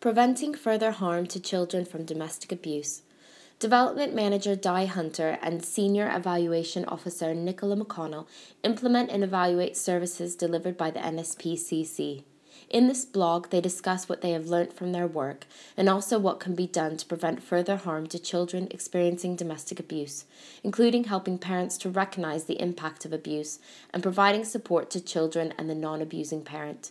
Preventing Further Harm to Children from Domestic Abuse. Development Manager Di Hunter and Senior Evaluation Officer Nicola McConnell implement and evaluate services delivered by the NSPCC. In this blog, they discuss what they have learnt from their work and also what can be done to prevent further harm to children experiencing domestic abuse, including helping parents to recognize the impact of abuse and providing support to children and the non abusing parent.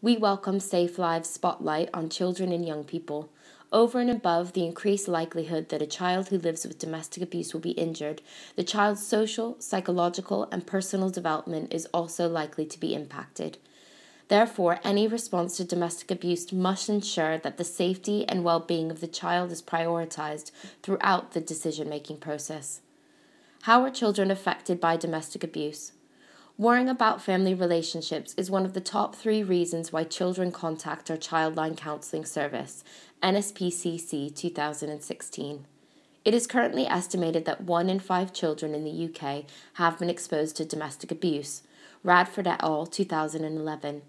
We welcome Safe Lives Spotlight on children and young people. Over and above the increased likelihood that a child who lives with domestic abuse will be injured, the child's social, psychological, and personal development is also likely to be impacted. Therefore, any response to domestic abuse must ensure that the safety and well being of the child is prioritized throughout the decision making process. How are children affected by domestic abuse? Worrying about family relationships is one of the top three reasons why children contact our Childline Counselling Service, NSPCC 2016. It is currently estimated that one in five children in the UK have been exposed to domestic abuse. Radford et al. 2011.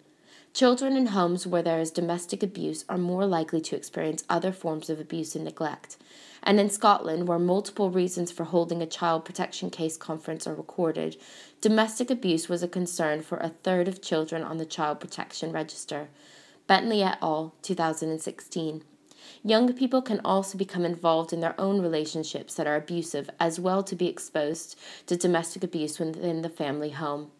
Children in homes where there is domestic abuse are more likely to experience other forms of abuse and neglect. And in Scotland, where multiple reasons for holding a child protection case conference are recorded, domestic abuse was a concern for a third of children on the Child Protection Register. Bentley et al., 2016. Young people can also become involved in their own relationships that are abusive, as well to be exposed to domestic abuse within the family home.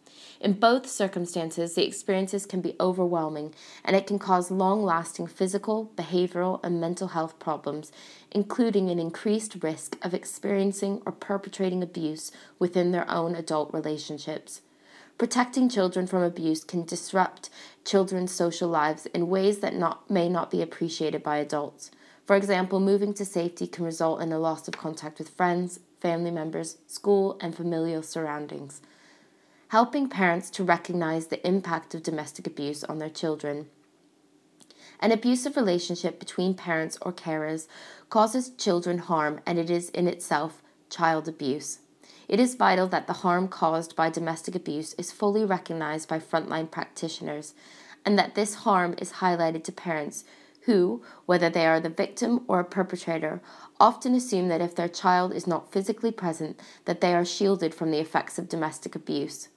In both circumstances, the experiences can be overwhelming and it can cause long lasting physical, behavioral, and mental health problems, including an increased risk of experiencing or perpetrating abuse within their own adult relationships. Protecting children from abuse can disrupt children's social lives in ways that not, may not be appreciated by adults. For example, moving to safety can result in a loss of contact with friends, family members, school, and familial surroundings helping parents to recognize the impact of domestic abuse on their children. An abusive relationship between parents or carers causes children harm and it is in itself child abuse. It is vital that the harm caused by domestic abuse is fully recognized by frontline practitioners and that this harm is highlighted to parents who, whether they are the victim or a perpetrator, often assume that if their child is not physically present that they are shielded from the effects of domestic abuse.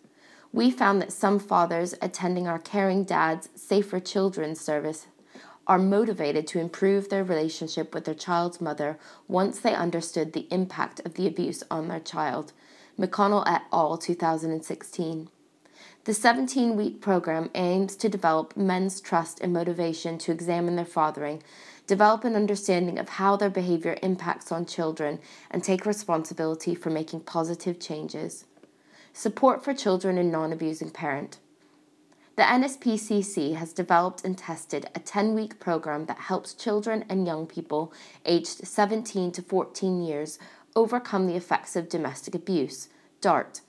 We found that some fathers attending our Caring Dads Safer Children service are motivated to improve their relationship with their child's mother once they understood the impact of the abuse on their child. McConnell et al., 2016. The 17 week program aims to develop men's trust and motivation to examine their fathering, develop an understanding of how their behavior impacts on children, and take responsibility for making positive changes. Support for Children and Non Abusing Parent. The NSPCC has developed and tested a 10 week program that helps children and young people aged 17 to 14 years overcome the effects of domestic abuse. DART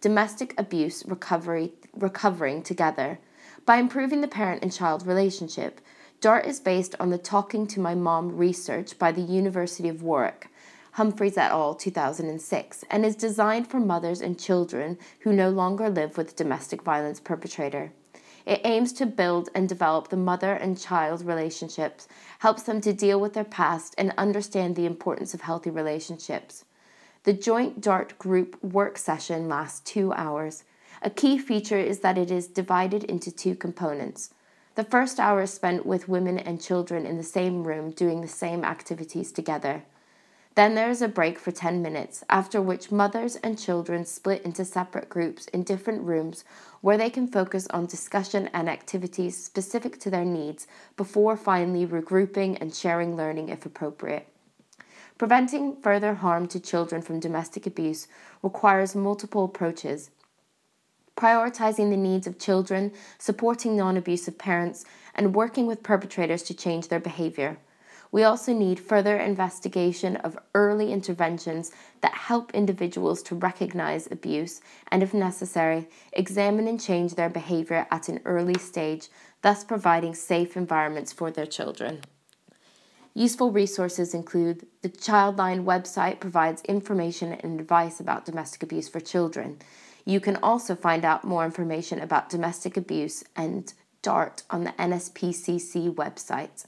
Domestic Abuse Recovery Recovering Together. By improving the parent and child relationship, DART is based on the Talking to My Mom research by the University of Warwick. Humphreys et al., 2006, and is designed for mothers and children who no longer live with a domestic violence perpetrator. It aims to build and develop the mother and child relationships, helps them to deal with their past, and understand the importance of healthy relationships. The joint DART group work session lasts two hours. A key feature is that it is divided into two components. The first hour is spent with women and children in the same room doing the same activities together. Then there is a break for 10 minutes, after which mothers and children split into separate groups in different rooms where they can focus on discussion and activities specific to their needs before finally regrouping and sharing learning if appropriate. Preventing further harm to children from domestic abuse requires multiple approaches. Prioritizing the needs of children, supporting non abusive parents, and working with perpetrators to change their behavior. We also need further investigation of early interventions that help individuals to recognize abuse and, if necessary, examine and change their behavior at an early stage, thus providing safe environments for their children. Useful resources include the Childline website provides information and advice about domestic abuse for children. You can also find out more information about domestic abuse and DART on the NSPCC website.